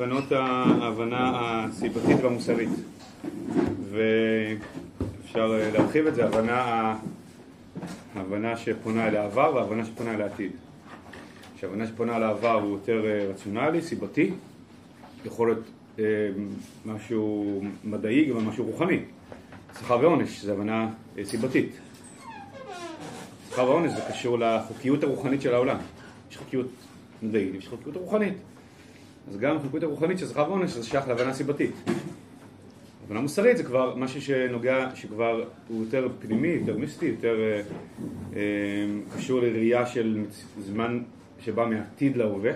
מהבנות ההבנה הסיבתית והמוסרית. ואפשר להרחיב את זה, הבנה, הבנה שפונה אל העבר והבנה שפונה אל העתיד. שהבנה שפונה אל העבר הוא יותר אה, רציונלי, סיבתי, יכול להיות אה, משהו מדעי, גם משהו רוחני. שכר ועונש זה הבנה אה, סיבתית. שכר ועונש זה קשור לחוקיות הרוחנית של העולם. יש חוקיות מדעית, יש חוקיות רוחנית. אז גם החוקיות הרוחנית של שכר ועונש זה שייך להבנה סיבתית. הבנה מוסרית זה כבר משהו שנוגע, שכבר הוא יותר פנימי, יותר מיסטי, יותר אה, אה, קשור לראייה של זמן שבא מעתיד להווה,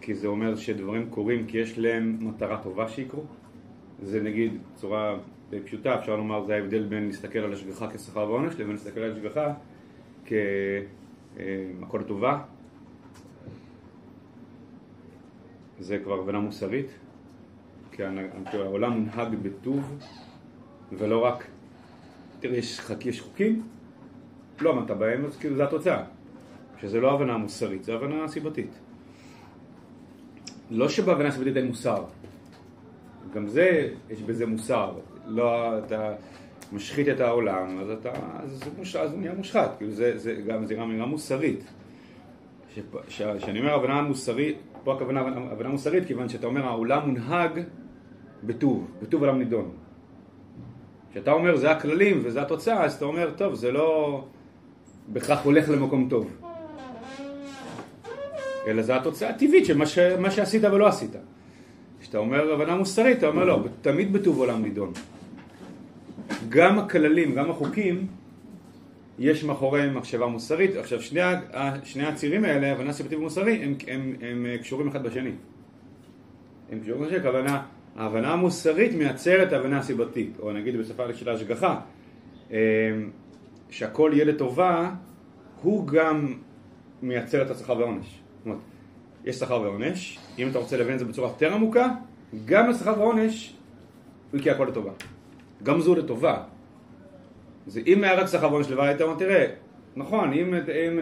כי זה אומר שדברים קורים כי יש להם מטרה טובה שיקרו. זה נגיד בצורה די פשוטה, אפשר לומר זה ההבדל בין להסתכל על השגחה כשכר ועונש לבין להסתכל על השגחה כמקור טובה. זה כבר הבנה מוסרית, כי העולם מונהג בטוב ולא רק, תראה, יש, חוקים, לא עמדת בהם, אז כאילו זה התוצאה. שזה לא הבנה מוסרית, זה הבנה סיבתית. לא שבהבנה סיבתית אין מוסר, גם זה, יש בזה מוסר. לא, אתה משחית את העולם, אז אתה, אז זה, מוש, אז זה נהיה מושחת, כאילו זה, זה גם זה אמירה מוסרית. כשאני אומר הבנה מוסרית, פה הכוונה הבנה מוסרית, כיוון שאתה אומר העולם מונהג בטוב, בטוב עולם נידון. כשאתה אומר זה הכללים וזה התוצאה, אז אתה אומר, טוב, זה לא בהכרח הולך למקום טוב. אלא זה התוצאה הטבעית של מה, ש... מה שעשית ולא עשית. כשאתה אומר הבנה מוסרית, אתה אומר לא, תמיד בטוב עולם נידון. גם הכללים, גם החוקים, יש מאחוריהם מחשבה מוסרית. עכשיו, שני, שני הצירים האלה, הבנה סיבתית ומוסרי, הם, הם, הם, הם קשורים אחד בשני. הם קשורים בשני, הכוונה, ההבנה המוסרית מייצרת הבנה סיבתית, או נגיד בשפה של ההשגחה, אמ, שהכל יהיה לטובה, הוא גם מייצר את השכר והעונש. זאת אומרת, יש שכר ועונש, אם אתה רוצה להבין את זה בצורה יותר עמוקה, גם השכר ועונש הוא יקרה הכל לטובה. גם זו לטובה. זה אם היה רק ועונש לבד, היית אומר, תראה, נכון, אם, אם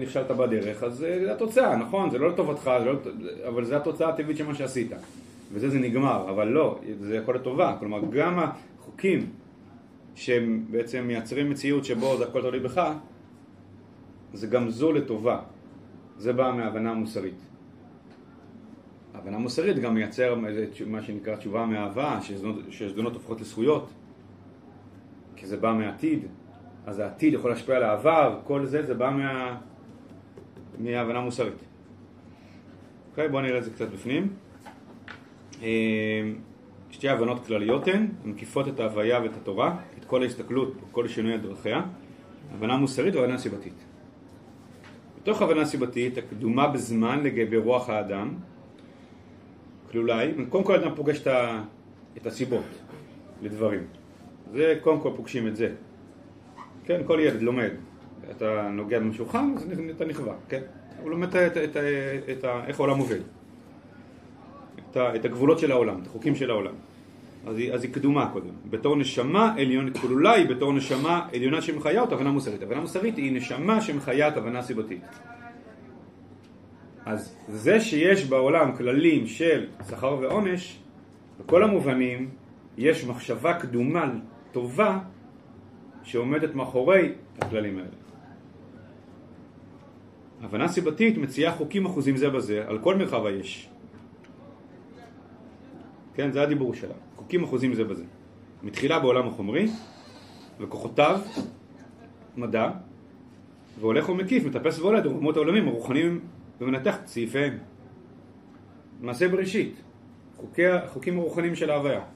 נכשלת בדרך, אז זה התוצאה, נכון, זה לא לטובתך, לא, אבל זה התוצאה הטבעית של מה שעשית. וזה זה נגמר, אבל לא, זה יכול לטובה. כלומר, גם החוקים שהם בעצם מייצרים מציאות שבו זה הכל תלוי בך, זה גם זו לטובה. זה בא מהבנה מוסרית. הבנה מוסרית גם מייצר מה שנקרא תשובה מאהבה, שזדונות הופכות לזכויות, כי זה בא מהעתיד, אז העתיד יכול להשפיע על העבר, כל זה, זה בא מה... מהבנה מוסרית. אוקיי, בואו נראה את זה קצת בפנים. אה, שתי הבנות כלליות הן, מקיפות את ההוויה ואת התורה, את כל ההסתכלות, כל שינוי דרכיה, הבנה מוסרית והבנה סיבתית. בתוך הבנה סיבתית הקדומה בזמן לגבי רוח האדם כלולה היא, קודם כל אדם פוגש את הסיבות לדברים. זה קודם כל פוגשים את זה. כן, כל ילד לומד. אתה נוגע במשהו חם, אז אתה נכווה, כן? הוא לומד את, את, את, את, איך העולם עובד. את, את הגבולות של העולם, את החוקים של העולם. אז היא, אז היא קדומה קודם. בתור נשמה עליון, כלולה היא בתור נשמה עליונה שמחיה אותה הבנה מוסרית. הבנה מוסרית היא נשמה שמחיה את הבנה סיבתית. אז זה שיש בעולם כללים של שכר ועונש, בכל המובנים יש מחשבה קדומה טובה שעומדת מאחורי הכללים האלה. הבנה סיבתית מציעה חוקים אחוזים זה בזה על כל מרחב היש. כן, זה הדיבור שלה. חוקים אחוזים זה בזה. מתחילה בעולם החומרי, וכוחותיו, מדע, והולך ומקיף, מטפס ועולד רומות העולמים הרוחניים ומנתח את סעיפיהם. מעשה בראשית, חוקי, החוקים הרוחניים של ההוויה.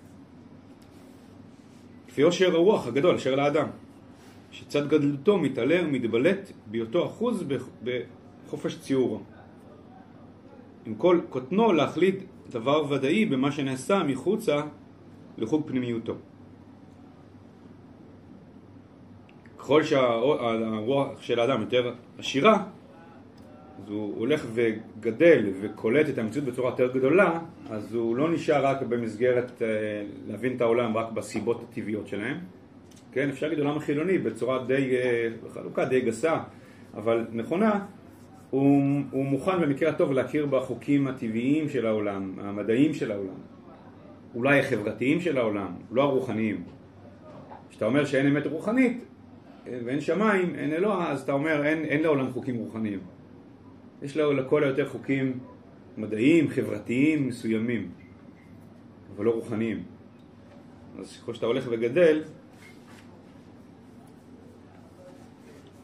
כפי עושר הרוח הגדול אשר לאדם, שצד גדלותו מתעלה ומתבלט בהיותו אחוז בחופש ציורו. עם כל קוטנו להחליט דבר ודאי במה שנעשה מחוצה לחוג פנימיותו. ככל שהרוח של האדם יותר עשירה, אז הוא הולך וגדל וקולט את המציאות בצורה יותר גדולה, אז הוא לא נשאר רק במסגרת אה, להבין את העולם רק בסיבות הטבעיות שלהם. כן, אפשר להגיד עולם החילוני בצורה די, אה, בחלוקה די גסה, אבל נכונה, הוא, הוא מוכן במקרה הטוב להכיר בחוקים הטבעיים של העולם, המדעיים של העולם, אולי החברתיים של העולם, לא הרוחניים. כשאתה אומר שאין אמת רוחנית ואין שמיים, אין אלוה, אז אתה אומר אין, אין לעולם חוקים רוחניים. יש לו לכל היותר חוקים מדעיים, חברתיים, מסוימים, אבל לא רוחניים. אז ככל שאתה הולך וגדל,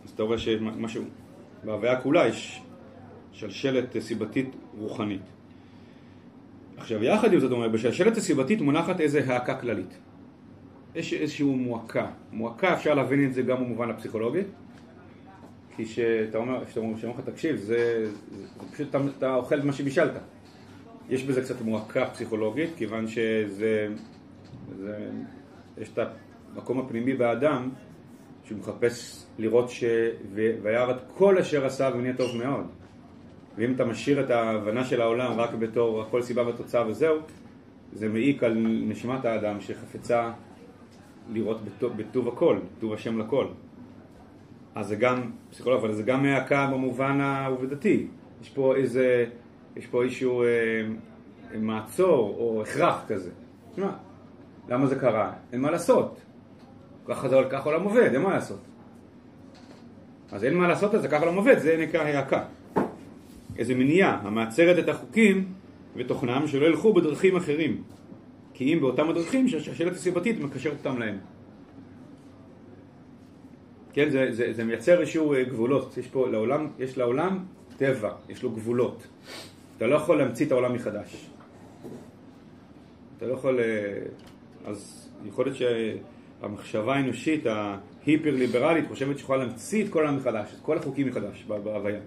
אז אתה רואה שמשהו, בהוויה כולה יש שלשלת סיבתית רוחנית. עכשיו, יחד עם זאת, אומר, בשלשלת הסיבתית מונחת איזה העקה כללית. יש איזושהי מועקה. מועקה, אפשר להבין את זה גם במובן הפסיכולוגי, כי שאתה אומר, כשאתה אומר לך, תקשיב, זה, זה, זה פשוט, אתה, אתה אוכל מה שבישלת. יש בזה קצת מועקה פסיכולוגית, כיוון שזה, זה, יש את המקום הפנימי באדם, שהוא מחפש לראות ש... וירא את כל אשר עשה ונהיה טוב מאוד. ואם אתה משאיר את ההבנה של העולם רק בתור הכל סיבה ותוצאה וזהו, זה מעיק על נשמת האדם שחפצה לראות בטוב, בטוב הכל, טוב השם לכל. אז זה גם פסיכולוג, אבל זה גם מעקה במובן העובדתי. יש פה איזה, יש פה איזשהו אה, מעצור או הכרח כזה. תשמע, למה זה קרה? אין מה לעשות. ככה, זה, ככה עולם עובד, אין מה לעשות. אז אין מה לעשות את זה, ככה עולם עובד, זה נקרא העקה. איזה מניעה המעצרת את החוקים ותוכנם שלא ילכו בדרכים אחרים. כי אם באותם הדרכים שהשאלת הסיבתית מקשרת אותם להם. כן, זה, זה, זה מייצר איזשהו אה, גבולות, יש פה לעולם, יש לעולם טבע, יש לו גבולות. אתה לא יכול להמציא את העולם מחדש. אתה לא יכול... אה, אז יכול להיות שהמחשבה האנושית ההיפר-ליברלית חושבת שיכולה להמציא את כל העולם מחדש, את כל החוקים מחדש בהוויה.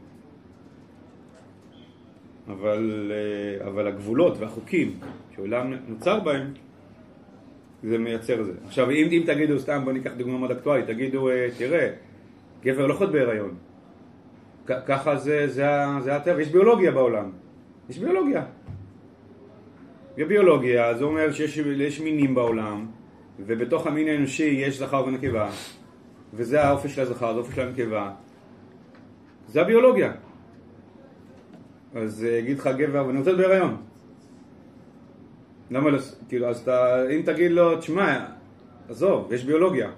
אבל, אה, אבל הגבולות והחוקים שעולם נוצר בהם, זה מייצר זה. עכשיו, אם, אם תגידו, סתם בוא ניקח דוגמה מאוד אקטואלית, תגידו, אה, תראה, גבר לא חוד בהיריון. ככה זה, זה, זה הטבע, יש ביולוגיה בעולם. יש ביולוגיה. וביולוגיה, זה אומר שיש מינים בעולם, ובתוך המין האנושי יש זכר ונקבה, וזה האופי של הזכר, זה האופי של הנקבה. זה הביולוגיה. אז יגיד לך גבר, ואני רוצה היום. למה, כאילו, אז אתה, אם תגיד לו, תשמע, עזוב, יש ביולוגיה.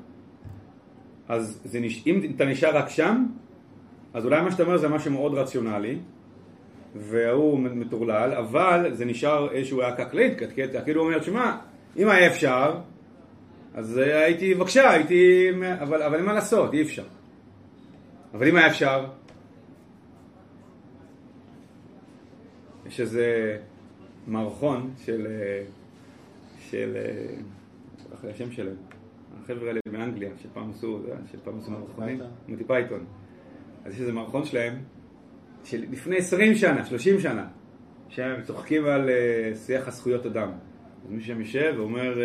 אז זה נש... אם אתה נשאר רק שם, אז אולי מה שאתה אומר זה משהו מאוד רציונלי, והוא מטורלל, אבל זה נשאר איזשהו העקה כללית, כאילו הוא אומר, תשמע, אם היה אפשר, אז הייתי, בבקשה, הייתי, אבל, אבל אין מה לעשות, אי אפשר. אבל אם היה אפשר, יש איזה מערכון של, של, אחרי השם שלהם, החבר'ה האלה מאנגליה, שפעם עשו, שפעם עשו מערכונים, מונטי פייתון. אז יש איזה מערכון שלהם, של לפני 20 שנה, 30 שנה, שהם צוחקים על שיח הזכויות אדם. אז שם יושב ואומר,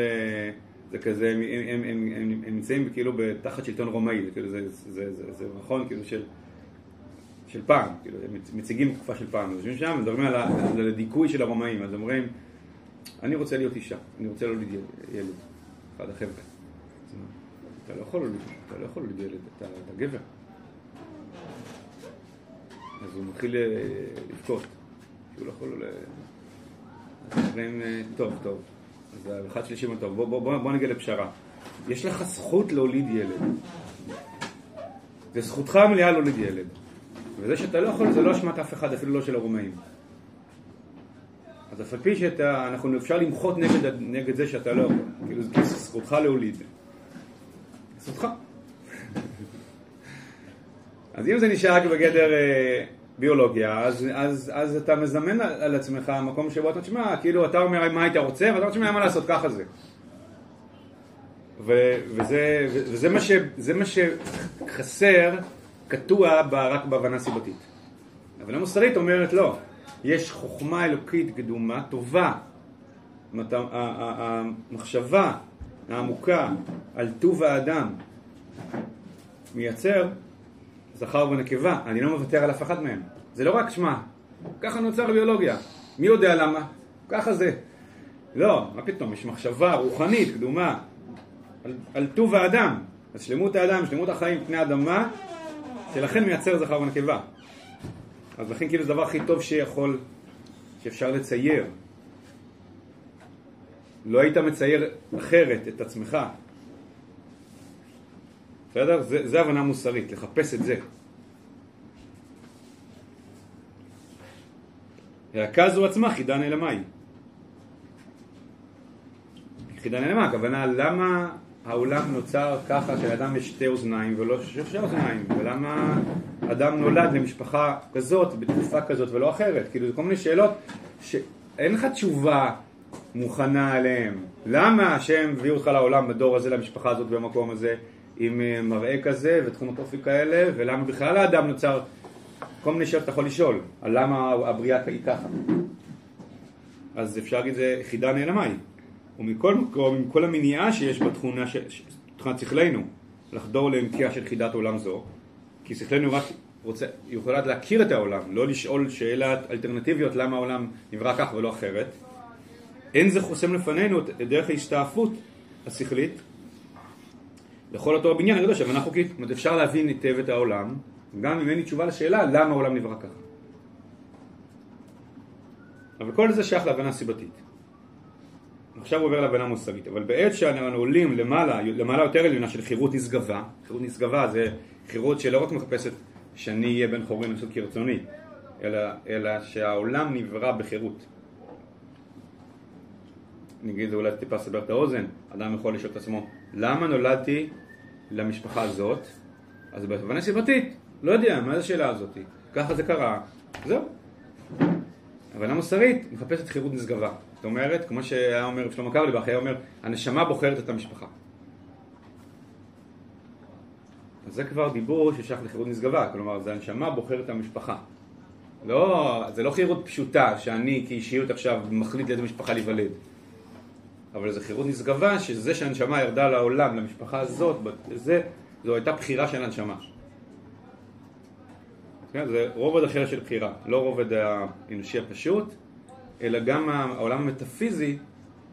זה כזה, הם, הם, הם, הם, הם נמצאים כאילו תחת שלטון רומאי, זה, כאילו, זה, זה, זה, זה, זה מערכון כאילו של... של פעם, כאילו, מציגים תקופה של פעם, יושבים שם, מדברים על, על הדיכוי של הרומאים, אז אומרים, אני רוצה להיות אישה, אני רוצה להוליד ילד, אחד החבר'ה. אתה לא יכול להוליד, אתה לא יכול להוליד ילד, אתה, אתה גבר. אז הוא מתחיל אה, לבכות, הוא לא יכול... אז אומרים, אה, טוב, טוב, אז אחד שלישי אומר, טוב, בוא, בוא, בוא, בוא נגיע לפשרה. יש לך זכות להוליד ילד. זה זכותך המלאה להוליד ילד. וזה שאתה לא יכול זה לא אשמת אף אחד, אפילו לא של הרומאים. אז אף על פי שאנחנו אפשר למחות נגד, נגד זה שאתה לא יכול, כאילו זכותך להוליד. זכותך. אז אם זה נשאר רק בגדר אה, ביולוגיה, אז, אז, אז אתה מזמן על, על עצמך מקום שבו אתה תשמע, כאילו אתה אומר מה היית רוצה, ואתה תשמע, מה לעשות, ככה זה. ו, וזה, וזה מה, ש, מה שחסר קטוע רק בהבנה סיבתית. הבנה מוסרית אומרת לא, יש חוכמה אלוקית קדומה טובה. זאת אומרת, המחשבה העמוקה על טוב האדם מייצר זכר ונקבה, אני לא מוותר על אף אחד מהם. זה לא רק שמע, ככה נוצר ביולוגיה. מי יודע למה? ככה זה. לא, מה פתאום, יש מחשבה רוחנית קדומה על, על טוב האדם. אז שלמות האדם, שלמות החיים פני אדמה, שלכן מייצר זכר ונקבה. אז לכן כאילו זה הדבר הכי טוב שיכול, שאפשר לצייר. לא היית מצייר אחרת את עצמך. בסדר? זה, זה הבנה מוסרית, לחפש את זה. הערכה זו עצמה חידה נעלמה היא. חידה נעלמה, הכוונה למה העולם נוצר ככה שלאדם יש שתי אוזניים ולא שלושה אוזניים, ולמה אדם נולד למשפחה כזאת בתקופה כזאת ולא אחרת, כאילו זה כל מיני שאלות שאין לך תשובה מוכנה עליהן. למה השם הביא אותך לעולם בדור הזה, למשפחה הזאת במקום הזה, עם אה, מראה כזה ותכונות אופי כאלה, ולמה בכלל האדם נוצר, כל מיני שאלות אתה יכול לשאול, על למה הבריאה היא ככה. אז אפשר להגיד זה חידה נעלמה היא. ומכל מקום, עם כל המניעה שיש בתכונה, תכונת שכלנו, לחדור לאמתיה של חידת עולם זו, כי שכלנו רק רוצה, יכולה להכיר את העולם, לא לשאול שאלות אלטרנטיביות למה העולם נברא כך ולא אחרת. אין זה חוסם לפנינו את דרך ההשתעפות השכלית לכל אותו הבניין הגדול של הבנה חוקית. זאת אומרת, אפשר להבין היטב את העולם, גם אם אין לי תשובה לשאלה למה העולם נברא ככה. אבל כל זה שייך להבנה סיבתית. עכשיו הוא עובר להבנה מוסרית, אבל בעת שאנחנו עולים למעלה, למעלה יותר עליונה של חירות נשגבה, חירות נשגבה זה חירות שלא רק מחפשת שאני אהיה בן חורין לעשות כרצוני, אלא, אלא שהעולם נברא בחירות. נגיד אולי טיפה סבר את האוזן, אדם יכול לשאול את עצמו, למה נולדתי למשפחה הזאת? אז בהבנה סיבתית, לא יודע, מה זה השאלה הזאת? ככה זה קרה, זהו. הבנה מוסרית מחפשת חירות נשגבה. אומרת, כמו שהיה אומר שלמה קרליבך, היה אומר, הנשמה בוחרת את המשפחה. אז זה כבר דיבור ששייך לחירות נשגבה, כלומר, זה הנשמה בוחרת את המשפחה. לא, זה לא חירות פשוטה שאני כאישיות עכשיו מחליט לאיזה משפחה להיוולד. אבל זה חירות נשגבה שזה שהנשמה ירדה לעולם, למשפחה הזאת, זה, זו הייתה בחירה של הנשמה. כן? זה רובד אחר של בחירה, לא רובד האנושי הפשוט, אלא גם העולם המטאפיזי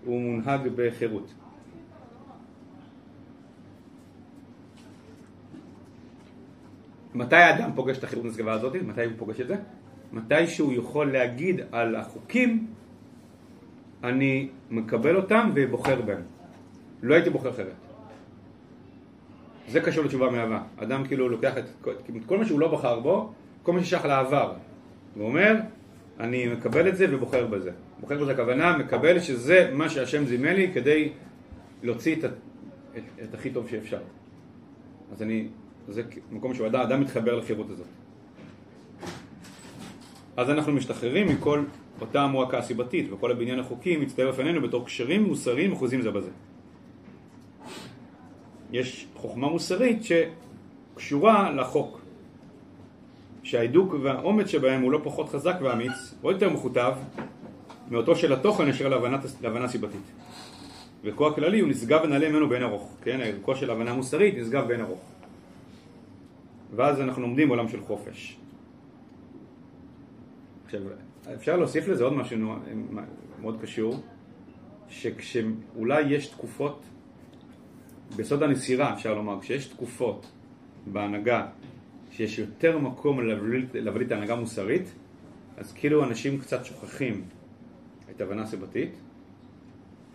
הוא מונהג בחירות. מתי האדם פוגש את החירות הנשגבה הזאת? מתי הוא פוגש את זה? מתי שהוא יכול להגיד על החוקים אני מקבל אותם ובוחר בהם. לא הייתי בוחר אחרת. זה קשור לתשובה מאהבה. אדם כאילו לוקח את כל מה שהוא לא בחר בו, כל מה ששייך לעבר. הוא אומר, אני מקבל את זה ובוחר בזה. בוחר בזה הכוונה, מקבל שזה מה שהשם זימן לי כדי להוציא את, את, את הכי טוב שאפשר. אז אני, זה מקום שהוא אדם, מתחבר לחירות הזאת. אז אנחנו משתחררים מכל אותה המועקה הסיבתית וכל הבניין החוקי מצטער בפנינו בתור קשרים מוסריים אחוזים זה בזה. יש חוכמה מוסרית שקשורה לחוק. שההידוק והאומץ שבהם הוא לא פחות חזק ואמיץ, או יותר מכותב, מאותו של התוכן אשר להבנה סיבתית. וכוח הכללי הוא נשגב ונעלה ממנו בעין ארוך, כן? הערכו של הבנה מוסרית נשגב בעין ארוך. ואז אנחנו עומדים בעולם של חופש. עכשיו, אפשר להוסיף לזה עוד משהו מאוד קשור, שכשאולי יש תקופות, בסוד הנסירה אפשר לומר, כשיש תקופות בהנהגה שיש יותר מקום להבליט את ההנהגה המוסרית, אז כאילו אנשים קצת שוכחים את ההבנה הסיבתית,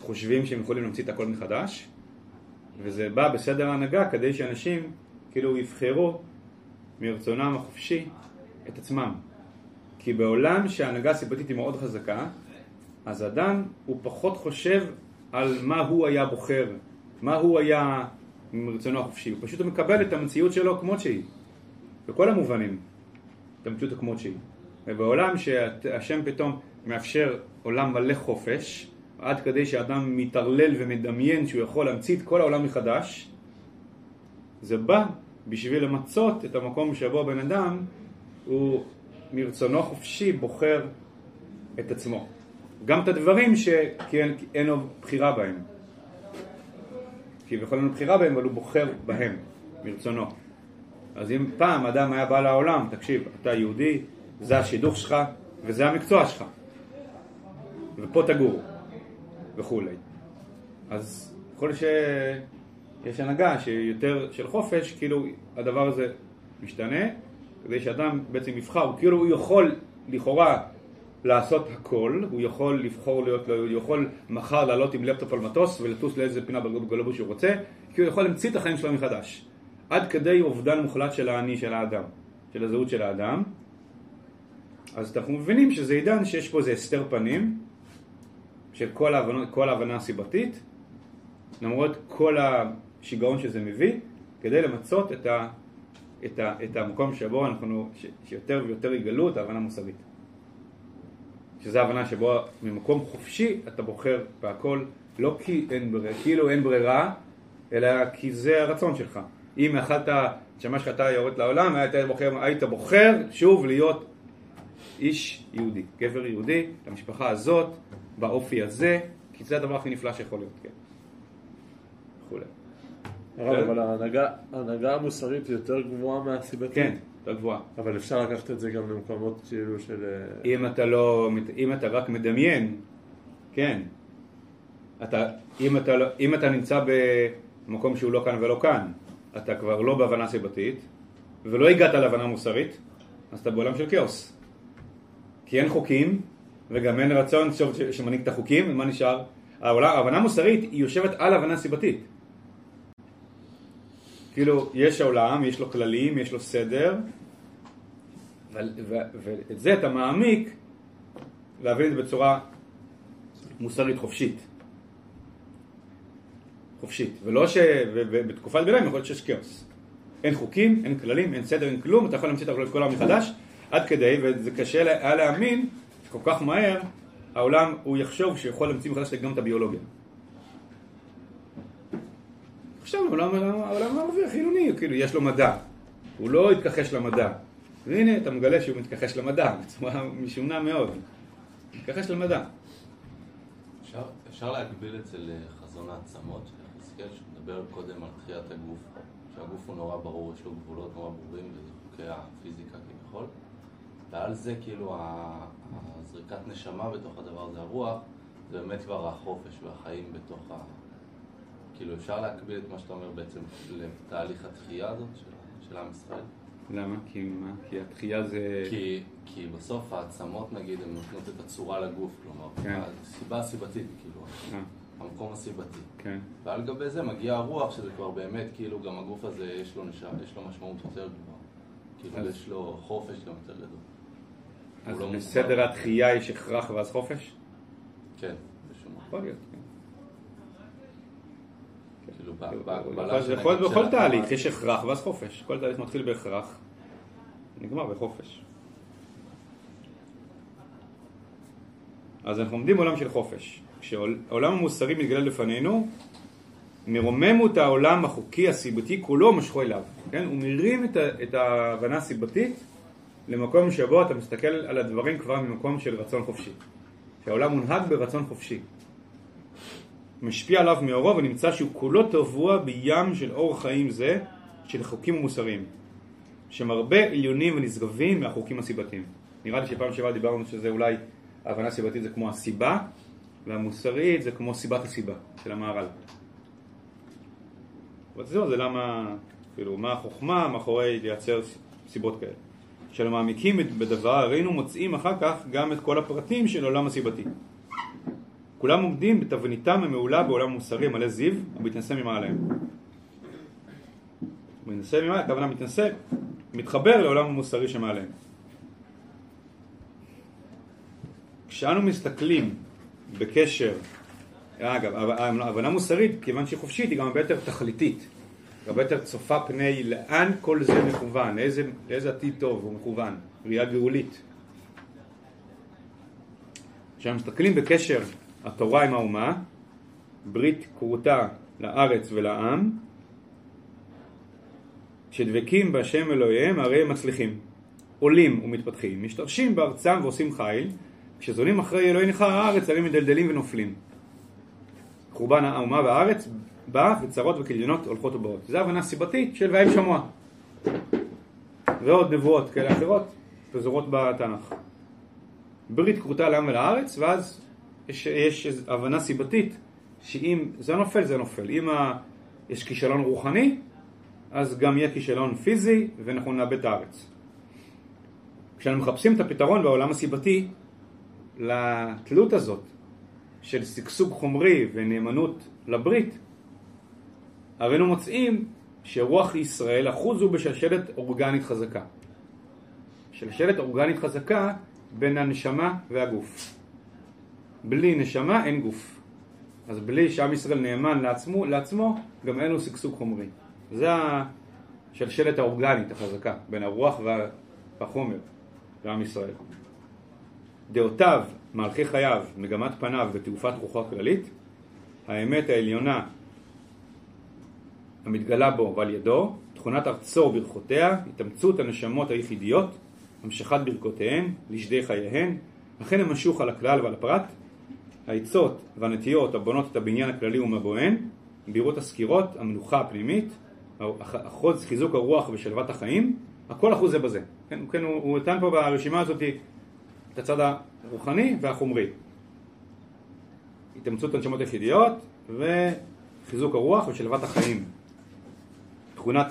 חושבים שהם יכולים להמציא את הכל מחדש, וזה בא בסדר ההנהגה כדי שאנשים כאילו יבחרו מרצונם החופשי את עצמם. כי בעולם שההנהגה הסיבתית היא מאוד חזקה, אז אדם הוא פחות חושב על מה הוא היה בוחר, מה הוא היה מרצונו החופשי, הוא פשוט מקבל את המציאות שלו כמות שהיא. בכל המובנים, את המציאות הכמות שהיא. ובעולם שהשם פתאום מאפשר עולם מלא חופש, עד כדי שאדם מתערלל ומדמיין שהוא יכול להמציא את כל העולם מחדש, זה בא בשביל למצות את המקום שבו הבן אדם הוא מרצונו חופשי בוחר את עצמו. גם את הדברים שאין לו בחירה בהם. כי בכל אין בחירה בהם, אבל הוא בוחר בהם, מרצונו. אז אם פעם אדם היה בא לעולם, תקשיב, אתה יהודי, זה השידוך שלך וזה המקצוע שלך, ופה תגור, וכולי. אז ככל שיש הנהגה שיותר של חופש, כאילו הדבר הזה משתנה, כדי שאדם בעצם יבחר, כאילו הוא יכול לכאורה לעשות הכל, הוא יכול לבחור להיות, הוא יכול מחר לעלות עם לפטופ על מטוס ולטוס לאיזה פינה בגלובוס שהוא רוצה, כי הוא יכול להמציא את החיים שלו מחדש. עד כדי אובדן מוחלט של האני של האדם, של הזהות של האדם. אז אנחנו מבינים שזה עידן שיש פה איזה הסתר פנים של כל ההבנה, כל ההבנה הסיבתית, למרות כל השיגעון שזה מביא, כדי למצות את, ה, את, ה, את המקום שבו אנחנו, ש, שיותר ויותר יגלו את ההבנה המוסרית. שזה ההבנה שבו ממקום חופשי אתה בוחר בהכל, לא כי אין ברירה, כאילו אין ברירה, אלא כי זה הרצון שלך. אם אכלת, שמה שאתה יורד לעולם, היית בוחר, היית בוחר שוב להיות איש יהודי, גבר יהודי, למשפחה הזאת, באופי הזה, כי זה הדבר הכי נפלא שיכול להיות, כן. וכולי. הרב, אבל ההנהגה, ההנהגה המוסרית היא יותר גבוהה מהסיבתית. כן, יותר גבוהה. אבל אפשר לקחת את זה גם למקומות כאילו של... אה, אם אתה לא, אם אתה רק מדמיין, כן. אתה, אם, אתה, לא- אם אתה נמצא במקום שהוא לא כאן ולא כאן, אתה כבר לא בהבנה סיבתית, ולא הגעת להבנה מוסרית, אז אתה בעולם של כאוס. כי אין חוקים, וגם אין רצון שמנהיג את החוקים, ומה נשאר? ההבנה המוסרית היא יושבת על הבנה סיבתית. כאילו, יש העולם, יש לו כללים, יש לו סדר, ואת זה אתה מעמיק להבין את זה בצורה מוסרית חופשית. חופשית. ולא ש... ובתקופת ביניים יכול להיות שיש כאוס. אין חוקים, אין כללים, אין סדר, אין כלום, אתה יכול להמציא את כל העולם מחדש, עד כדי, וזה קשה היה להאמין שכל כך מהר העולם, הוא יחשוב שיכול להמציא מחדש גם את הביולוגיה. עכשיו העולם, העולם הערבי החילוני, כאילו, יש לו מדע. הוא לא התכחש למדע. והנה, אתה מגלה שהוא מתכחש למדע, בצורה משונה מאוד. מתכחש למדע. אפשר, אפשר להגביל את זה לחזון העצמות של יחזקאל, שמדבר קודם על תחיית הגוף, שהגוף הוא נורא ברור, יש לו גבולות נורא ברורים, וזה חוקי הפיזיקה כביכול. ועל זה כאילו הזריקת נשמה בתוך הדבר הזה, הרוח, זה באמת כבר החופש והחיים בתוך ה... כאילו אפשר להקביל את מה שאתה אומר בעצם לתהליך התחייה הזאת של, של עם ישראל? למה? כי מה? כי התחייה זה... כי, כי בסוף העצמות נגיד הן נותנות את הצורה לגוף, כלומר, כן. הסיבה הסיבתית כאילו, אה. המקום הסיבתי. כן. ועל גבי זה מגיע הרוח שזה כבר באמת כאילו גם הגוף הזה יש לו נשמה, יש לו משמעות יותר גבוהה. כאילו אז... יש לו חופש גם יותר גדול. אז לא בסדר התחייה יש הכרח ואז חופש? כן, בשום יכול להיות, כן. כאילו, בכל תהליך יש הכרח ואז חופש. כל תהליך מתחיל בהכרח, נגמר בחופש. אז אנחנו עומדים בעולם של חופש. כשהעולם המוסרי מתגלה לפנינו, מרוממות העולם החוקי הסיבתי כולו משכו אליו. כן? הוא מרים את ההבנה הסיבתית למקום שבו אתה מסתכל על הדברים כבר ממקום של רצון חופשי. שהעולם מונהג ברצון חופשי. משפיע עליו מאורו ונמצא שהוא כולו טבוע בים של אור חיים זה של חוקים מוסריים שמרבה עליונים ונשגבים מהחוקים הסיבתיים. נראה לי שפעם שעברה דיברנו שזה אולי ההבנה הסיבתית זה כמו הסיבה והמוסרית זה כמו סיבת הסיבה של המהר"ל. וזהו, זה למה, כאילו, מה החוכמה מאחורי לייצר סיבות כאלה. כשאנו מעמיקים בדבר, הרינו מוצאים אחר כך גם את כל הפרטים של העולם הסיבתי. כולם עומדים בתבניתם המעולה בעולם מוסרי מלא זיו ובהתנשא ממעליהם. מתנשא ממעלה, הכוונה מתנשא, מתחבר לעולם המוסרי שמעליהם. כשאנו מסתכלים בקשר, אגב, ההבנה מוסרית, כיוון שהיא חופשית, היא גם הרבה יותר תכליתית. הרבה יותר צופה פני לאן כל זה מכוון, לאיזה, לאיזה עתיד טוב הוא מכוון, ראייה גאולית. כשאנחנו מסתכלים בקשר התורה עם האומה, ברית כרותה לארץ ולעם, כשדבקים בהשם אלוהיהם הרי הם מצליחים, עולים ומתפתחים, משתרשים בארצם ועושים חיל, כשזונים אחרי אלוהי נכר הארץ הרי מדלדלים ונופלים. חורבן האומה בארץ בא וצרות וכדיונות הולכות ובאות. זו הבנה סיבתית של והם שמוע. ועוד נבואות כאלה אחרות פזורות בתנ"ך. ברית כרותה לעם ולארץ, ואז יש, יש הבנה סיבתית שאם זה נופל, זה נופל. אם ה, יש כישלון רוחני, אז גם יהיה כישלון פיזי, ואנחנו נאבד את הארץ. כשאנחנו מחפשים את הפתרון בעולם הסיבתי לתלות הזאת של שגשוג חומרי ונאמנות לברית, הרינו מוצאים שרוח ישראל אחוז הוא בשלשלת אורגנית חזקה. שלשלת אורגנית חזקה בין הנשמה והגוף. בלי נשמה אין גוף. אז בלי שעם ישראל נאמן לעצמו, לעצמו גם אין לו שגשוג חומרי. זה השלשלת האורגנית החזקה בין הרוח והחומר לעם ישראל. דעותיו, מהלכי חייו, מגמת פניו ותעופת רוחו הכללית, האמת העליונה המתגלה בו ועל ידו, תכונת ארצו וברכותיה, התאמצות הנשמות היחידיות, המשכת ברכותיהן, לשדי חייהן, לכן הם משוך על הכלל ועל הפרט, העצות והנטיות הבונות את הבניין הכללי ומבוהן, בהירות הסקירות, המנוחה הפנימית, אחוז חיזוק הרוח ושלוות החיים, הכל אחוז זה בזה. כן, כן הוא נתן פה ברשימה הזאת את הצד הרוחני והחומרי. התאמצות הנשמות היחידיות וחיזוק הרוח ושלוות החיים. תכונת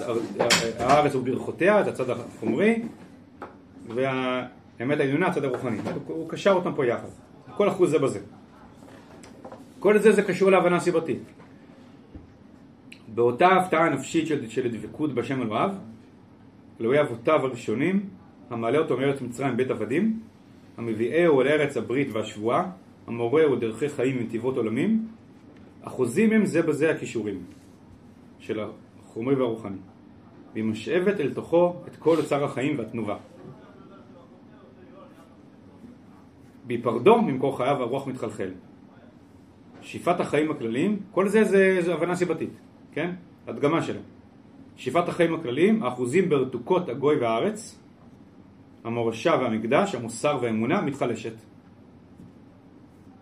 הארץ וברכותיה, זה הצד החומרי, והאמת העליונה, הצד הרוחני. הוא קשר אותם פה יחד. כל אחוז זה בזה. כל זה זה קשור להבנה סיבתית. באותה הפתעה נפשית של, של דבקות בשם אלוהיו, אלוהי אבותיו הראשונים, המעלה אותו מארץ מצרים בית עבדים, המביאהו אל ארץ הברית והשבועה, המורהו דרכי חיים ונתיבות עולמים, אחוזים הם זה בזה הכישורים של החומרי והרוחני, והיא משאבת אל תוכו את כל אוצר החיים והתנובה. בהיפרדו ממקור חייו הרוח מתחלחל. שאיפת החיים הכלליים, כל זה זה, זה הבנה סיבתית, כן? הדגמה שלה. שאיפת החיים הכלליים, האחוזים ברתוקות הגוי והארץ, המורשה והמקדש, המוסר והאמונה, מתחלשת.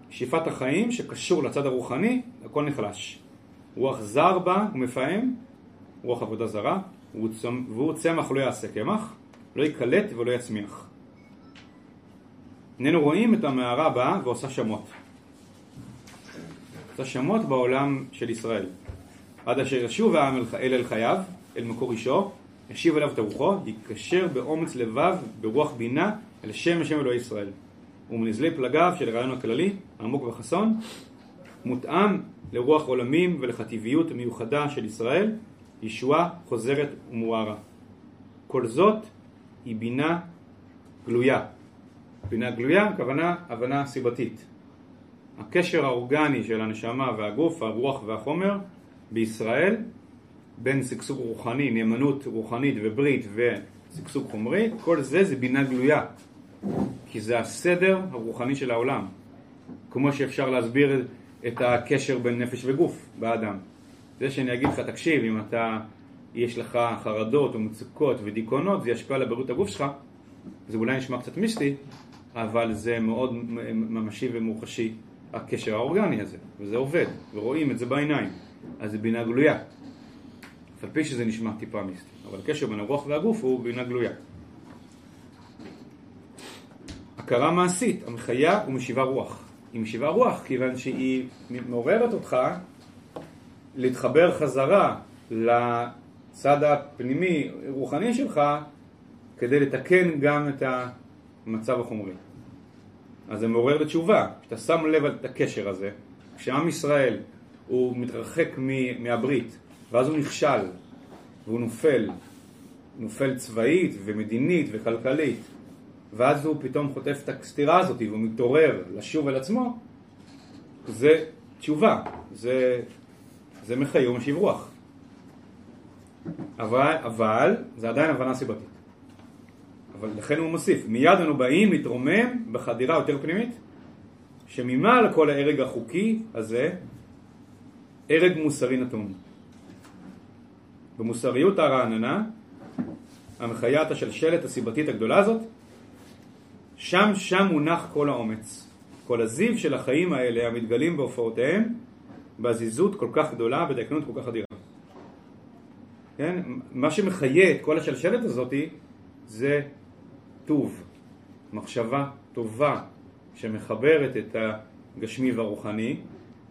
שאיפת החיים שקשור לצד הרוחני, הכל נחלש. רוח זר בה ומפעם, רוח עבודה זרה, והוא צמח לא יעשה קמח, לא ייקלט ולא יצמיח. איננו רואים את המערה הבאה ועושה שמות. עושה שמות בעולם של ישראל. עד אשר ישוב העם אל אל חייו, אל מקור אישו, ישיב אליו את רוחו, יקשר באומץ לבב, ברוח בינה, אל שם השם אלוהי ישראל. ומנזלי פלגיו של הרעיון הכללי, העמוק והחסון, מותאם לרוח עולמים ולחטיביות מיוחדה של ישראל, ישועה חוזרת ומוארה. כל זאת היא בינה גלויה. בינה גלויה, הכוונה הבנה סיבתית. הקשר האורגני של הנשמה והגוף, הרוח והחומר בישראל בין שגשוג רוחני, נאמנות רוחנית וברית ושגשוג חומרי, כל זה זה בינה גלויה כי זה הסדר הרוחני של העולם כמו שאפשר להסביר את הקשר בין נפש וגוף באדם זה שאני אגיד לך, תקשיב, אם אתה, יש לך חרדות ומצוקות ודיכאונות, זה ישפיע על הבריאות הגוף שלך זה אולי נשמע קצת מיסטי, אבל זה מאוד ממשי ומוחשי הקשר האורגני הזה, וזה עובד, ורואים את זה בעיניים, אז זה בינה גלויה. על פי שזה נשמע טיפה מיסטי, אבל הקשר בין הרוח והגוף הוא בינה גלויה. הכרה מעשית, המחיה ומשיבה רוח. היא משיבה רוח כיוון שהיא מעוררת אותך להתחבר חזרה לצד הפנימי רוחני שלך כדי לתקן גם את המצב החומרי. אז זה מעורר לתשובה, כשאתה שם לב את הקשר הזה, כשעם ישראל הוא מתרחק מהברית ואז הוא נכשל והוא נופל, נופל צבאית ומדינית וכלכלית. ואז הוא פתאום חוטף את הסתירה הזאת והוא מתעורר לשוב אל עצמו. זה תשובה, זה, זה מחיה ומשיב רוח אבל, אבל זה עדיין הבנה סיבתית. אבל לכן הוא מוסיף, מיד אנו באים להתרומם בחדירה יותר פנימית, שממעל כל ההרג החוקי הזה, הרג מוסרי נתון. במוסריות הרעננה, המחיית השלשלת הסיבתית הגדולה הזאת, שם שם מונח כל האומץ, כל הזיו של החיים האלה המתגלים בהופעותיהם, בעזיזות כל כך גדולה, בדייקנות כל כך אדירה. כן? מה שמחיה את כל השלשלת הזאת זה טוב, מחשבה טובה שמחברת את הגשמי והרוחני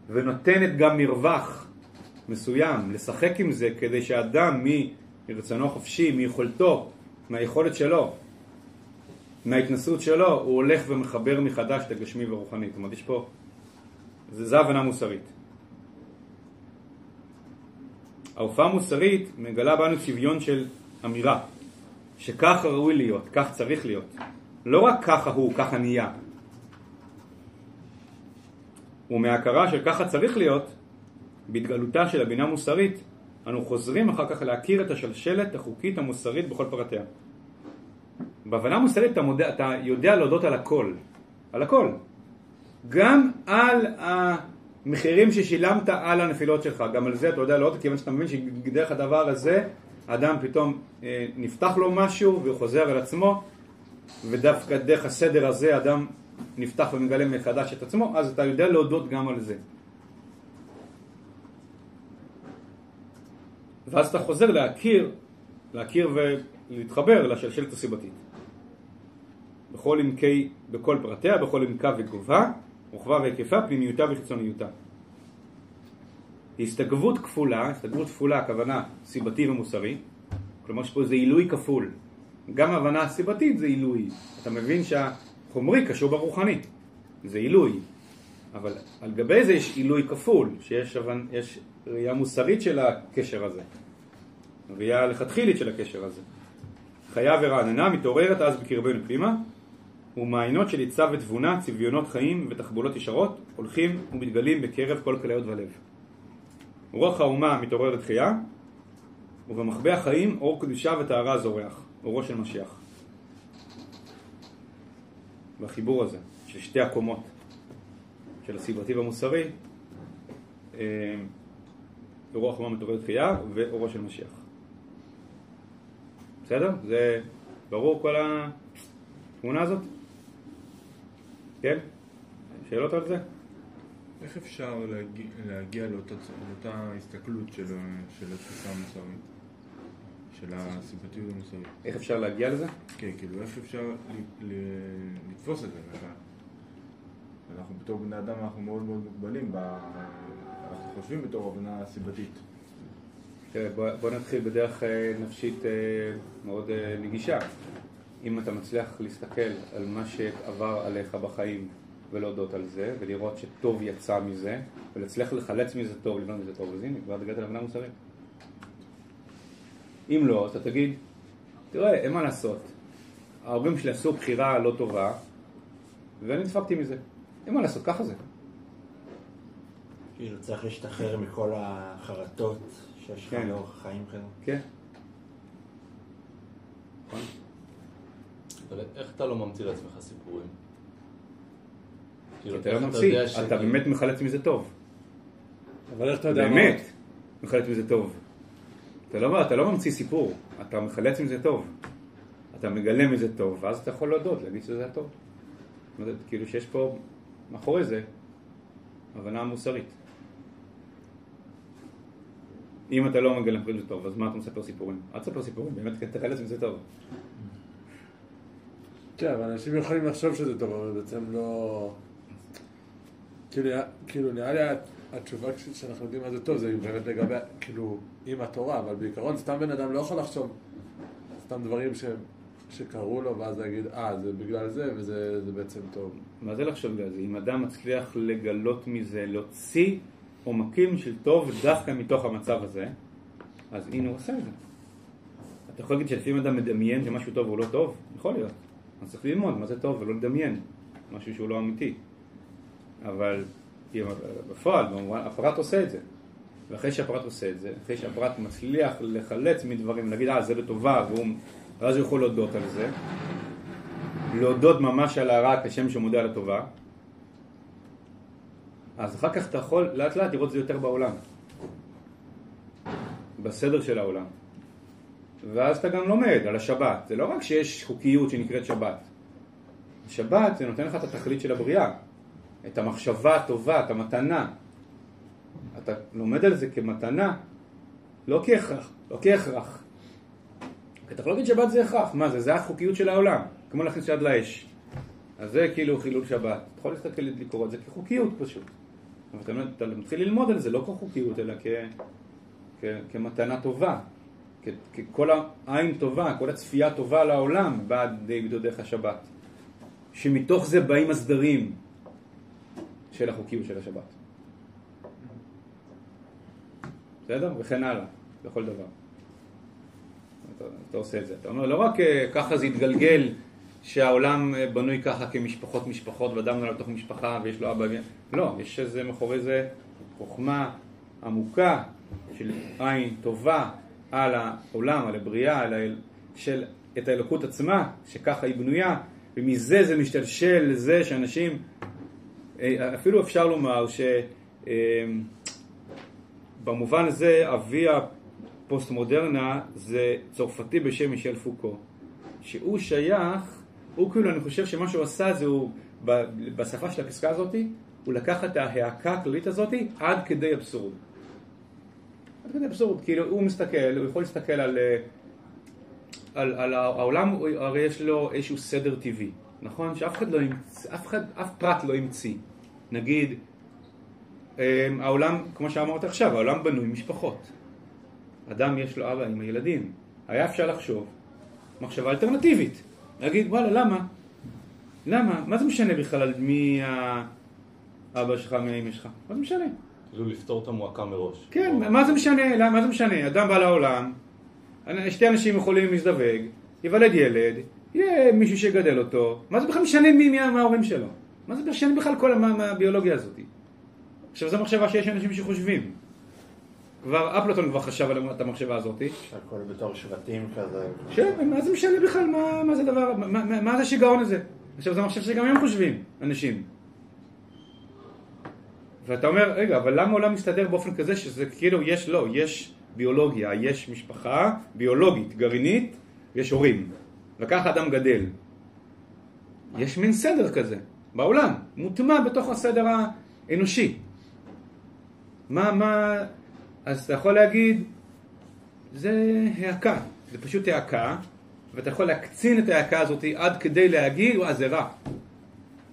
ונותנת גם מרווח מסוים לשחק עם זה כדי שאדם מרצונו חופשי, מיכולתו, מהיכולת שלו מההתנסות שלו, הוא הולך ומחבר מחדש את הגשמי והרוחני. זאת אומרת, יש פה, זה, זה הבנה מוסרית. ההופעה המוסרית מגלה בנו שוויון של אמירה, שככה ראוי להיות, כך צריך להיות. לא רק ככה הוא, ככה נהיה. ומההכרה של ככה צריך להיות, בהתגלותה של הבינה המוסרית, אנו חוזרים אחר כך להכיר את השלשלת החוקית המוסרית בכל פרטיה. בהבנה המוסרית אתה, מודע, אתה יודע להודות על הכל, על הכל. גם על המחירים ששילמת על הנפילות שלך, גם על זה אתה יודע להודות, כיוון שאתה מבין שדרך הדבר הזה אדם פתאום אה, נפתח לו משהו והוא חוזר על עצמו, ודווקא דרך הסדר הזה אדם נפתח ומגלה מחדש את עצמו, אז אתה יודע להודות גם על זה. ואז אתה חוזר להכיר, להכיר ולהתחבר לשלשלת הסיבתית. בכל עמקי, בכל פרטיה, בכל עמקה וגובה, רוחבה והיקפה, פנימיותה וחיצוניותה. הסתגבות כפולה, הסתגבות כפולה הכוונה סיבתי ומוסרי, כלומר שפה זה עילוי כפול. גם הבנה הסיבתית זה עילוי. אתה מבין שהחומרי קשור ברוחני, זה עילוי. אבל על גבי זה יש עילוי כפול, שיש. יש ראייה מוסרית של הקשר הזה, ראייה לכתחילית של הקשר הזה. חיה ורעננה מתעוררת אז בקרבנו פנימה, ומעיינות של עצה ותבונה, צביונות חיים ותחבולות ישרות, הולכים ומתגלים בקרב כל כליות ולב. רוח האומה מתעוררת תחייה, ובמחבא החיים אור קדושה וטהרה זורח, אורו של משיח. בחיבור הזה, של שתי הקומות, של הסיבתי והמוסרי, אה, רוח האומה מתעוררת תחייה ואורו של משיח. בסדר? זה ברור כל התמונה הזאת? כן? שאלות על זה? איך אפשר להגיע, להגיע לאותה, לאותה הסתכלות של, של התפיסה המוסרית? של הסיבתיות המוסרית? איך אפשר להגיע לזה? כן, כאילו, איך אפשר לתפוס את זה? אנחנו בתור בני אדם אנחנו מאוד מאוד מוגבלים, ב, אנחנו חושבים בתור הבנה סיבתית. תראה, בוא, בוא נתחיל בדרך אה, נפשית אה, מאוד אה, נגישה. אם אתה מצליח להסתכל על מה שעבר עליך בחיים ולהודות על זה, ולראות שטוב יצא מזה, ולהצליח לחלץ מזה טוב, לבנות מזה טוב, אז הנה, כבר הגעת להבנה מוסרית. אם לא, אתה תגיד, תראה, אין מה לעשות. ההורים שלי עשו בחירה לא טובה, ואני דפקתי מזה. אין מה לעשות, ככה זה. כאילו צריך להשתחרר מכל החרטות שיש לך כן. לאורך החיים כזה. כן. נכון. אבל איך אתה לא ממציא לעצמך סיפורים? כאילו, אתה לא ממציא, אתה באמת מחלץ מזה טוב. אבל איך אתה יודע מה... באמת מחלץ מזה טוב. אתה לא, אתה לא ממציא סיפור, אתה מחלץ מזה טוב. אתה מגלה מזה טוב, ואז אתה יכול להודות, להגיד שזה היה טוב. זאת אומרת, כאילו שיש פה, מאחורי זה, הבנה מוסרית. אם אתה לא מגלה מזה טוב, אז מה אתה מספר סיפורים? אל תספר סיפורים, באמת תחלץ מזה טוב. כן, אבל אנשים יכולים לחשוב שזה טוב, אבל בעצם לא... כאילו, כאילו נראה לי התשובה שאנחנו יודעים מה זה טוב, זה באמת לגבי, כאילו, עם התורה, אבל בעיקרון סתם בן אדם לא יכול לחשוב סתם דברים ש... שקרו לו, ואז להגיד, אה, זה בגלל זה, וזה זה בעצם טוב. מה זה לחשוב על זה? אם אדם מצליח לגלות מזה, להוציא עומקים של טוב דווקא מתוך המצב הזה, אז הנה הוא עושה את זה. אתה יכול להגיד שלפעמים אדם מדמיין שמשהו טוב הוא לא טוב? יכול להיות. אז צריך ללמוד מה זה טוב ולא לדמיין משהו שהוא לא אמיתי. אבל בפועל, הפרט עושה את זה. ואחרי שהפרט עושה את זה, אחרי שהפרט מצליח לחלץ מדברים, להגיד אה זה לטובה, והוא, ואז הוא יכול להודות על זה, להודות ממש על הרע כשם שהוא מודה על הטובה, אז אחר כך אתה יכול לאט לאט לראות את זה יותר בעולם, בסדר של העולם. ואז אתה גם לומד על השבת. זה לא רק שיש חוקיות שנקראת שבת. שבת זה נותן לך את התכלית של הבריאה, את המחשבה הטובה, את המתנה. אתה לומד על זה כמתנה, לא כהכרח, לא כהכרח. כי אתה יכול להגיד שבת זה הכרח, מה זה? זה החוקיות של העולם, כמו להכניס יד לאש. אז זה כאילו חילול שבת. אתה יכול להסתכל לקרוא את זה כחוקיות פשוט. אבל אתה, אתה מתחיל ללמוד על זה לא כחוקיות, אלא כ, כ, כמתנה טובה. כ, ככל העין טובה, כל הצפייה טובה לעולם באה לידי דרך השבת. שמתוך זה באים הסדרים של החוקיות של השבת. בסדר? וכן הלאה, לכל דבר. אתה, אתה עושה את זה. אתה אומר, לא רק אה, ככה זה יתגלגל, שהעולם אה, בנוי ככה כמשפחות משפחות, ואדם נולד לתוך משפחה ויש לו אבא, לא, יש איזה מאחורי זה חוכמה עמוקה של עין טובה על העולם, על הבריאה, על האל... של את האלוקות עצמה, שככה היא בנויה, ומזה זה משתלשל לזה שאנשים, אה, אפילו אפשר לומר ש... אה, במובן הזה אבי הפוסט-מודרנה זה צרפתי בשם מישל פוקו, שהוא שייך, הוא כאילו, אני חושב שמה שהוא עשה זה הוא, בשפה של הפסקה הזאתי, הוא לקח את ההאקה הכללית הזאתי עד כדי אבסורד. עד כדי אבסורד, כאילו הוא מסתכל, הוא יכול להסתכל על, אה, על, על העולם, הרי יש לו איזשהו סדר טבעי, נכון? שאף אחד לא המציא, אף אחד, אף פרט לא המציא. נגיד, אמ, העולם, כמו שאמרת עכשיו, העולם בנוי משפחות. אדם יש לו אבא עם הילדים. היה אפשר לחשוב מחשבה אלטרנטיבית. להגיד, וואלה, למה? למה? מה זה משנה בכלל על מי האבא שלך, מי האמא שלך? מה זה משנה? כאילו לפתור את המועקה מראש. כן, מה זה משנה? למה? מה זה משנה? אדם בא לעולם, שתי אנשים יכולים להזדווג, ייוולד ילד, יהיה מישהו שיגדל אותו, מה זה בכלל משנה מי, מי ההורים שלו? מה זה משנה בכלל כל הביולוגיה הזאת? עכשיו זו מחשבה שיש אנשים שחושבים. כבר אפלטון כבר חשב על את המחשבה הזאת. שהכל בתור שבטים כזה. כן, מה זה משנה בכלל? מה, מה זה הדבר? מה, מה, מה זה השיגעון הזה? עכשיו זה מחשב שגם הם חושבים, אנשים. ואתה אומר, רגע, אבל למה העולם מסתדר באופן כזה שזה כאילו יש, לא, יש ביולוגיה, יש משפחה ביולוגית, גרעינית, ויש הורים. וככה אדם גדל. יש מין סדר כזה בעולם, מוטמע בתוך הסדר האנושי. מה, מה, אז אתה יכול להגיד, זה העקה, זה פשוט העקה, ואתה יכול להקצין את ההעקה הזאת עד כדי להגיד, וואה, זה רע.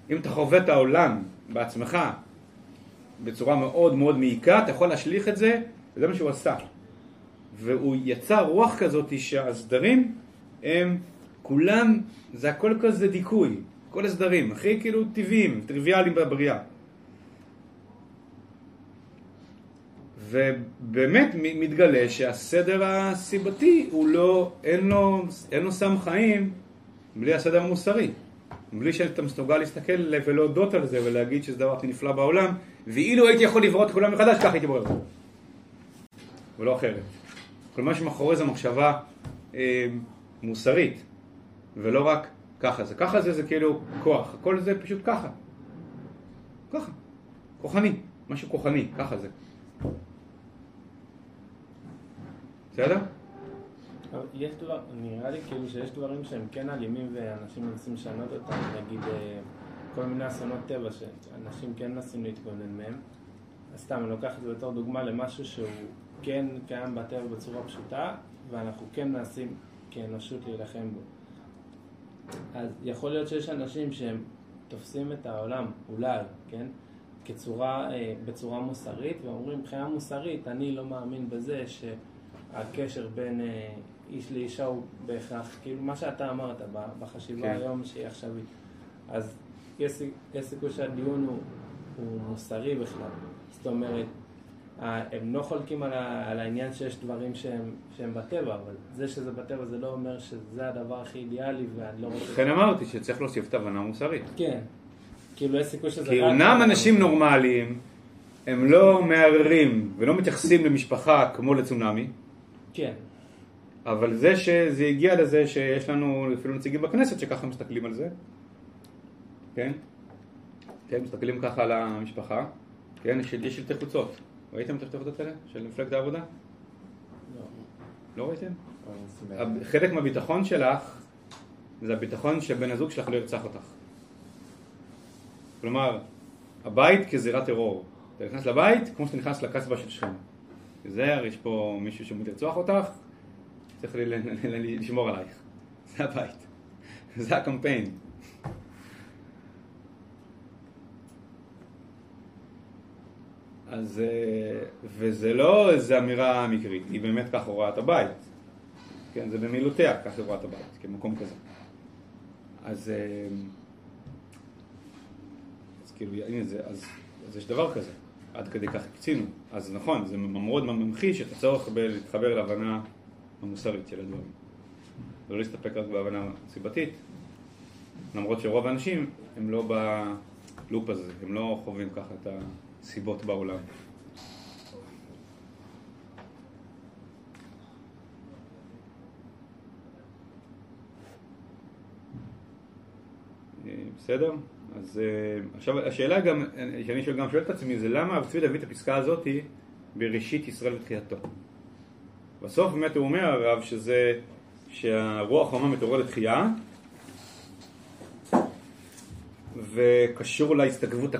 אם אתה חווה את העולם בעצמך בצורה מאוד מאוד מעיקה, אתה יכול להשליך את זה, וזה מה שהוא עשה. והוא יצר רוח כזאת שהסדרים הם כולם, זה הכל כזה דיכוי, כל הסדרים, הכי כאילו טבעיים, טריוויאליים בבריאה. ובאמת מתגלה שהסדר הסיבתי הוא לא, אין לו, אין לו סם חיים בלי הסדר המוסרי. בלי שאתה מסוגל להסתכל ולהודות על זה ולהגיד שזה דבר הכי נפלא בעולם, ואילו הייתי יכול לברוא את כולם מחדש, ככה הייתי אותו. ולא אחרת. כל מה שמאחורי זה מחשבה אה, מוסרית, ולא רק ככה זה. ככה זה זה כאילו כוח, הכל זה פשוט ככה. ככה. כוחני, משהו כוחני, ככה זה. בסדר? יש דבר, נראה לי כאילו שיש דברים שהם כן אלימים ואנשים מנסים לשנות אותם, נגיד אה, כל מיני אסונות טבע שאנשים כן מנסים להתגונן מהם. אז סתם, אני לוקח את זה בתור דוגמה למשהו שהוא כן קיים בטבע בצורה פשוטה, ואנחנו כן מנסים כאנושות להילחם בו. אז יכול להיות שיש אנשים שהם תופסים את העולם, אולי, כן? כצורה, אה, בצורה מוסרית, ואומרים מבחינה מוסרית, אני לא מאמין בזה שהקשר בין אה, איש לאישה הוא בהכרח, כאילו מה שאתה אמרת בחשיבה כן. היום שהיא עכשווית. אז יש, יש סיכוי שהדיון הוא, הוא מוסרי בכלל. זאת אומרת, הם לא חולקים על, ה, על העניין שיש דברים שהם, שהם בטבע, אבל זה שזה בטבע זה לא אומר שזה הדבר הכי אידיאלי ואני לא רוצה... לכן אמרתי שצריך להוסיף את ההבנה המוסרית. כן. כאילו יש סיכוי שזה... כי אומנם אנשים נורמליים הם לא מערערים ולא מתייחסים למשפחה כמו לצונאמי, כן. אבל זה שזה הגיע לזה שיש לנו אפילו נציגים בכנסת שככה מסתכלים על זה, כן? כן, מסתכלים ככה על המשפחה, כן? יש שלטי חוצות. ראיתם את השלטי חוצות האלה? של מפלגת העבודה? לא. לא ראיתם? שמח. חלק מהביטחון שלך זה הביטחון שבן הזוג שלך לא ירצח אותך. כלומר, הבית כזירת טרור. אתה נכנס לבית כמו שאתה נכנס לקסבה של שכם. תיזהר, יש פה מישהו שעומד לרצוח אותך, צריך ל- ל- ל- לשמור עלייך. זה הבית. זה הקמפיין. אז, אה, וזה לא איזו אמירה מקרית, היא באמת ככה רואה את הבית. כן, זה במילותיה, ככה היא את הבית, כמקום כזה. אז, אה, כאילו, הנה זה, אז, אז יש דבר כזה. עד כדי כך הקצינו. אז נכון, זה מאוד ממחיש את הצורך בלהתחבר להבנה המוסרית של הדברים. ולא להסתפק רק בהבנה סיבתית, למרות שרוב האנשים הם לא בלופ הזה, הם לא חווים ככה את הסיבות בעולם. אה, בסדר? אז אה, עכשיו השאלה גם, שאני שואל, גם שואל את עצמי, זה למה הרב צבי הביא את הפסקה הזאתי בראשית ישראל ותחייתו. בסוף באמת הוא אומר הרב שזה, שהרוח חומה מתעורר לתחייה וקשור להסתגבות,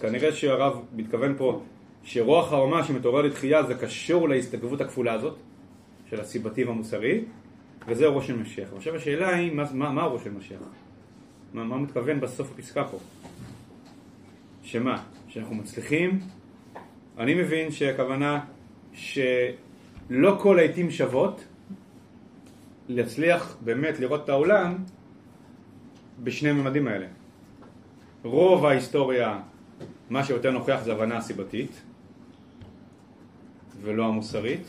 כנראה שהרב מתכוון פה שרוח האומה שמתעורר לתחייה זה קשור להסתגבות הכפולה הזאת של הסיבתי והמוסרי וזה ראש של משיח. עכשיו השאלה היא מה, מה, מה ראש של משיח? מה, מה מתכוון בסוף הפסקה פה? שמה? שאנחנו מצליחים? אני מבין שהכוונה שלא כל העיתים שוות להצליח באמת לראות את העולם בשני הממדים האלה. רוב ההיסטוריה, מה שיותר נוכח זה הבנה הסיבתית ולא המוסרית.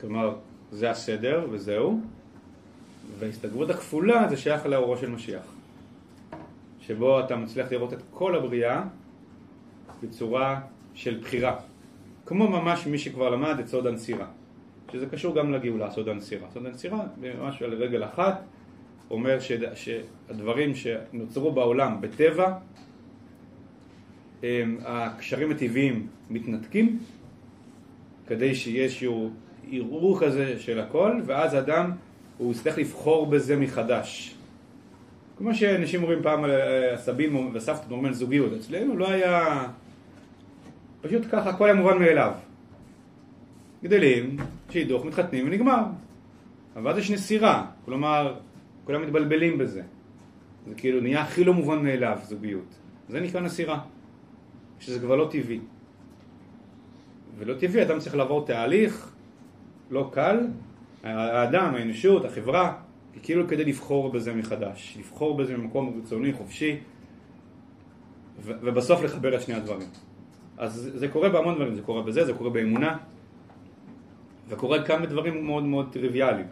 כלומר, זה הסדר וזהו. וההסתגרות הכפולה זה שייך לאורו של משיח. שבו אתה מצליח לראות את כל הבריאה בצורה של בחירה. כמו ממש מי שכבר למד את סוד הנסירה. שזה קשור גם לגאולה, סוד הנסירה. סוד הנסירה, ממש על רגל אחת, אומר ש... שהדברים שנוצרו בעולם בטבע, הם, הקשרים הטבעיים מתנתקים, כדי שיהיה איזשהו ערעור כזה של הכל, ואז אדם הוא יצטרך לבחור בזה מחדש. כמו שאנשים אומרים פעם על אה, הסבים וסבתות אומרים על זוגיות, אצלנו לא היה... פשוט ככה, הכל היה מובן מאליו. גדלים, שידוך, מתחתנים ונגמר. אבל אז יש נסירה, כלומר, כולם מתבלבלים בזה. זה כאילו נהיה הכי לא מובן מאליו, זוגיות. זה נקרא נסירה, שזה כבר לא טבעי. ולא טבעי, אדם צריך לעבור תהליך לא קל, האדם, האנושות, החברה, כאילו כדי לבחור בזה מחדש, לבחור בזה ממקום רצוני, חופשי, ובסוף לחבר את שני הדברים. אז זה קורה בהמון דברים, זה קורה בזה, זה קורה באמונה, וקורה כמה דברים מאוד מאוד טריוויאליים.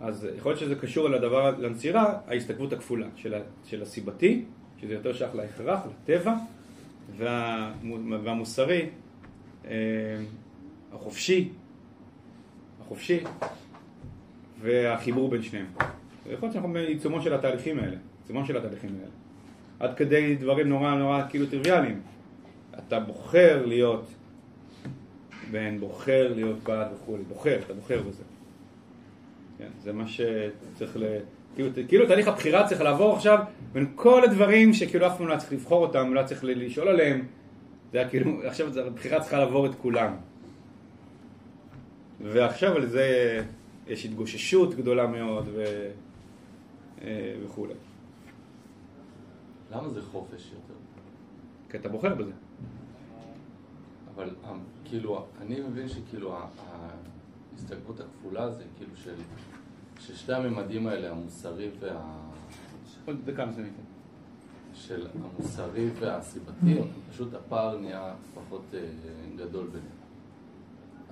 אז יכול להיות שזה קשור לדבר, לנצירה, ההסתכלות הכפולה של, של הסיבתי, שזה יותר שייך להכרח, לטבע, וה, והמוסרי, אה, החופשי, החופשי והחיבור בין שניהם. יכול להיות שאנחנו בעיצומו של התהליכים האלה, בעיצומו של התהליכים האלה. עד כדי דברים נורא נורא כאילו טריוויאליים. אתה בוחר להיות בן, בוחר להיות בת וכולי, בוחר, אתה בוחר בזה. כן, זה מה שצריך ל... כאילו, כאילו תהליך הבחירה צריך לעבור עכשיו בין כל הדברים שכאילו אף פעם לא צריך לבחור אותם, לא צריך לשאול עליהם. זה היה כאילו, עכשיו הבחירה צריכה לעבור את כולם. ועכשיו על זה יש התגוששות גדולה מאוד ו... אה, וכולי. למה זה חופש יותר? כי אתה בוחר בזה. אבל אה, כאילו, אני מבין שכאילו ההסתגרות הכפולה זה כאילו של, ששתי הממדים האלה, המוסרי וה... עוד דקה מסוימת. של המוסרי והסיבתי, פשוט הפער נהיה פחות אה, גדול ביניהם.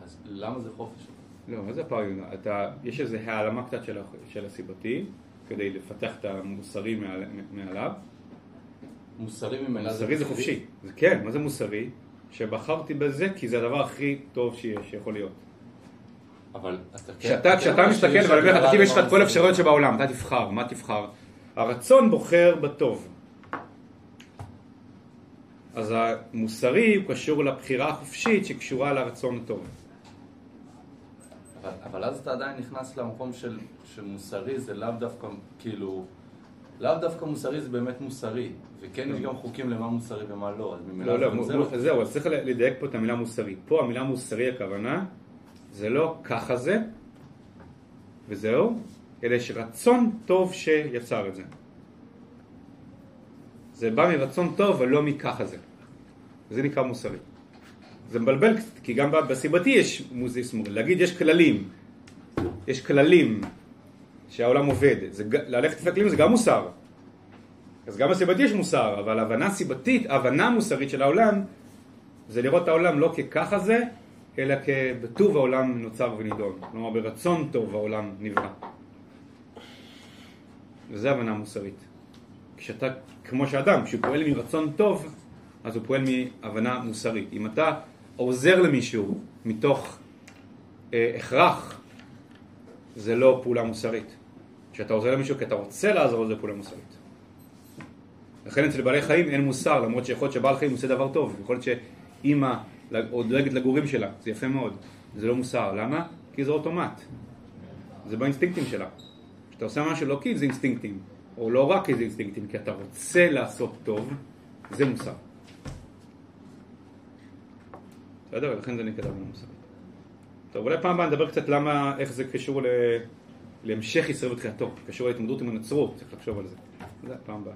אז למה זה חופש? לא, מה זה הפער? אתה, יש איזו העלמה קצת של, של הסיבתי, כדי לפתח את המוסרי מעל, מעליו. מוסרי ממילא מוסרי זה חופשי. זה כן, מה זה מוסרי? שבחרתי בזה כי זה הדבר הכי טוב שיש, שיכול להיות. אבל אתה כן... כשאתה, כשאתה מסתכל ואני אומר לך, תקשיב, יש לך את כל. האפשרויות שבעולם, אתה תבחר, מה תבחר? הרצון בוחר בטוב. אז המוסרי הוא קשור לבחירה החופשית שקשורה לרצון הטוב. אבל, אבל אז אתה עדיין נכנס למקום של, שמוסרי זה לאו דווקא, כאילו, לאו דווקא מוסרי זה באמת מוסרי, וכן יש גם חוקים למה מוסרי ומה לא, אז ממילא לא, לא, זה מו- זהו, אז צריך לדייק פה את המילה מוסרי. פה המילה מוסרי הכוונה, זה לא ככה זה, וזהו, אלא יש רצון טוב שיצר את זה. זה בא מרצון טוב ולא מככה זה. זה נקרא מוסרי. זה מבלבל קצת, כי גם בסיבתי יש מוזיסמור. להגיד יש כללים, יש כללים שהעולם עובד. זה, ללכת לפי הכללים זה גם מוסר. אז גם בסיבתי יש מוסר, אבל הבנה סיבתית, הבנה מוסרית של העולם, זה לראות את העולם לא כככה זה, אלא כבטוב העולם נוצר ונידון. כלומר, ברצון טוב העולם נברא. וזה הבנה מוסרית. כשאתה, כמו שאדם, כשהוא פועל מרצון טוב, אז הוא פועל מהבנה מוסרית. אם אתה עוזר למישהו מתוך אה, הכרח, זה לא פעולה מוסרית. כשאתה עוזר למישהו כי אתה רוצה לעזור, זה פעולה מוסרית. לכן אצל בעלי חיים אין מוסר, למרות שיכול להיות שבעל חיים עושה דבר טוב, יכול להיות שאימא או דואגת לגורים שלה, זה יפה מאוד, זה לא מוסר, למה? כי זה אוטומט, זה באינסטינקטים שלה. כשאתה עושה משהו לא כי זה אינסטינקטים, או לא רק כי זה אינסטינקטים, כי אתה רוצה לעשות טוב, זה מוסר. בסדר? ולכן זה נקרא בנה מוסרית. טוב, אולי פעם הבאה נדבר קצת למה, איך זה קשור ל... להמשך ישראל ותחילתו, קשור להתמודדות עם הנצרות, צריך לחשוב על זה. זה פעם הבאה.